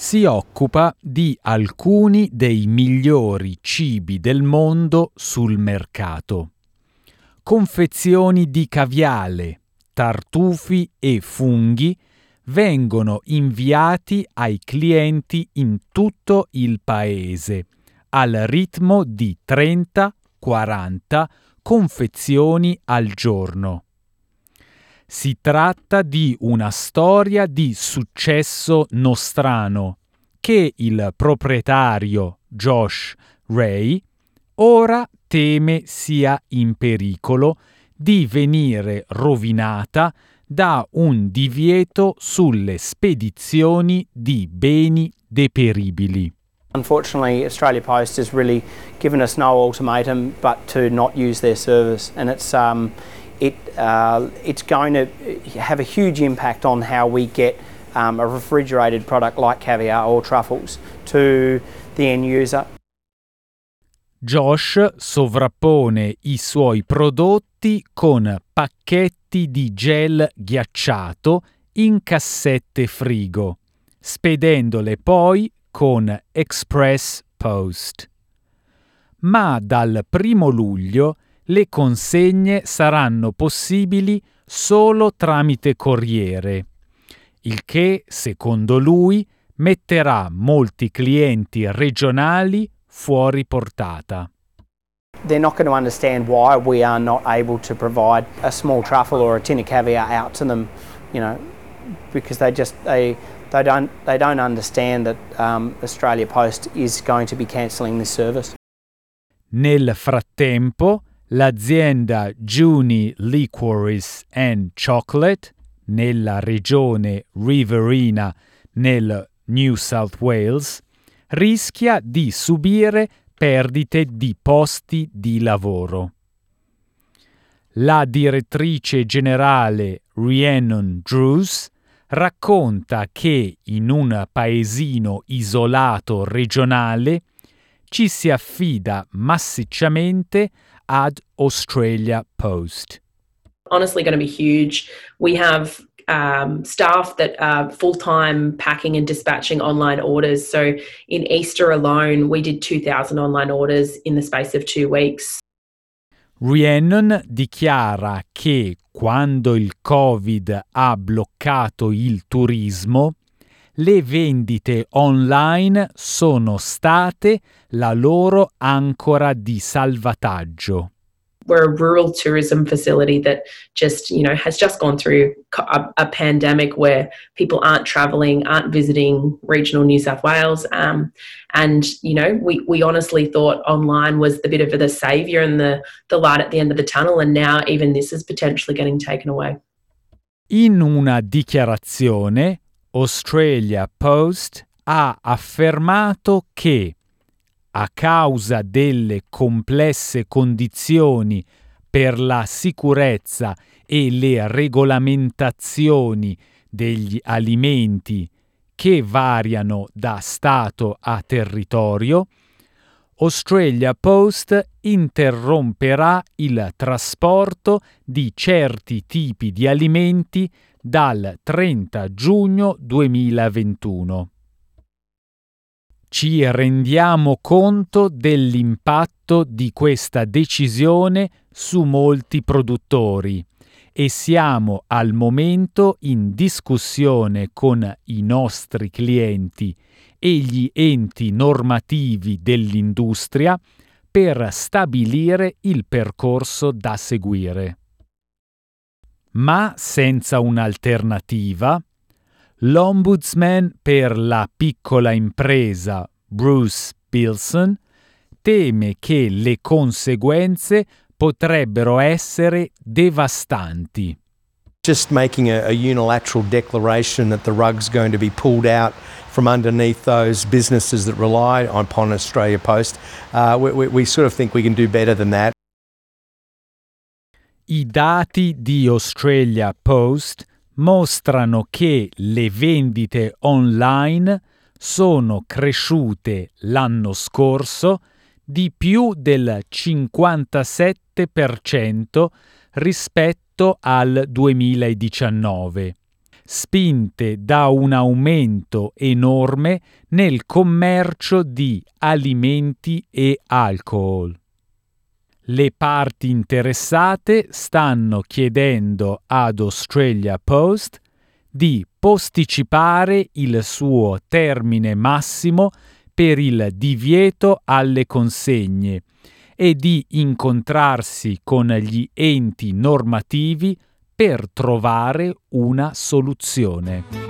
si occupa di alcuni dei migliori cibi del mondo sul mercato. Confezioni di caviale, tartufi e funghi vengono inviati ai clienti in tutto il paese al ritmo di 30-40 confezioni al giorno. Si tratta di una storia di successo nostrano che il proprietario Josh Ray ora teme sia in pericolo di venire rovinata da un divieto sulle spedizioni di beni deperibili. Unfortunately, Australia Post has really given us no ultimatum but to not use their service, and it's um, it uh, it's going to have a huge impact on how we get um, a refrigerated product like caviar or truffles to the end user. Josh sovrappone i suoi prodotti con pacchetti di gel ghiacciato in cassette frigo, spedendole poi con Express Post. Ma dal primo luglio le consegne saranno possibili solo tramite corriere, il che, secondo lui, metterà molti clienti regionali fuori portata. They're not going to understand why we are not able to provide a small truffle or a tin of caviar out to them, you know, because they just they they don't they don't understand that um, Australia Post is going to be cancelling this service. Nel frattempo, l'azienda Juni Liquoris and Chocolate nella regione Riverina nel New South Wales rischia di subire perdite di posti di lavoro. La direttrice generale Rhiannon Drews racconta che in un paesino isolato regionale ci si affida massicciamente ad Australia Post. Honestly, going to be huge. We have um, staff that are full time packing and dispatching online orders. So in Easter alone, we did 2,000 online orders in the space of two weeks. Rhiannon dichiara che quando il Covid ha bloccato il turismo, le vendite online sono state la loro ancora di salvataggio. We're a rural tourism facility that just you know has just gone through a, a pandemic where people aren't traveling aren't visiting regional new south wales um, and you know we, we honestly thought online was the bit of the savior and the, the light at the end of the tunnel and now even this is potentially getting taken away. In una dichiarazione australia post ha affermato che a causa delle complesse condizioni per la sicurezza e le regolamentazioni degli alimenti che variano da Stato a territorio, Australia Post interromperà il trasporto di certi tipi di alimenti dal 30 giugno 2021 ci rendiamo conto dell'impatto di questa decisione su molti produttori e siamo al momento in discussione con i nostri clienti e gli enti normativi dell'industria per stabilire il percorso da seguire. Ma senza un'alternativa, L'ombudsman per la piccola impresa Bruce Bilson teme che le conseguenze potrebbero essere devastanti. Just making a, a, unilateral declaration that the rug's going to be pulled out from underneath those businesses that rely upon Australia Post. Uh, we, we, we sort of think we can do better than that. I dati di Australia Post mostrano che le vendite online sono cresciute l'anno scorso di più del 57% rispetto al 2019, spinte da un aumento enorme nel commercio di alimenti e alcol. Le parti interessate stanno chiedendo ad Australia Post di posticipare il suo termine massimo per il divieto alle consegne e di incontrarsi con gli enti normativi per trovare una soluzione.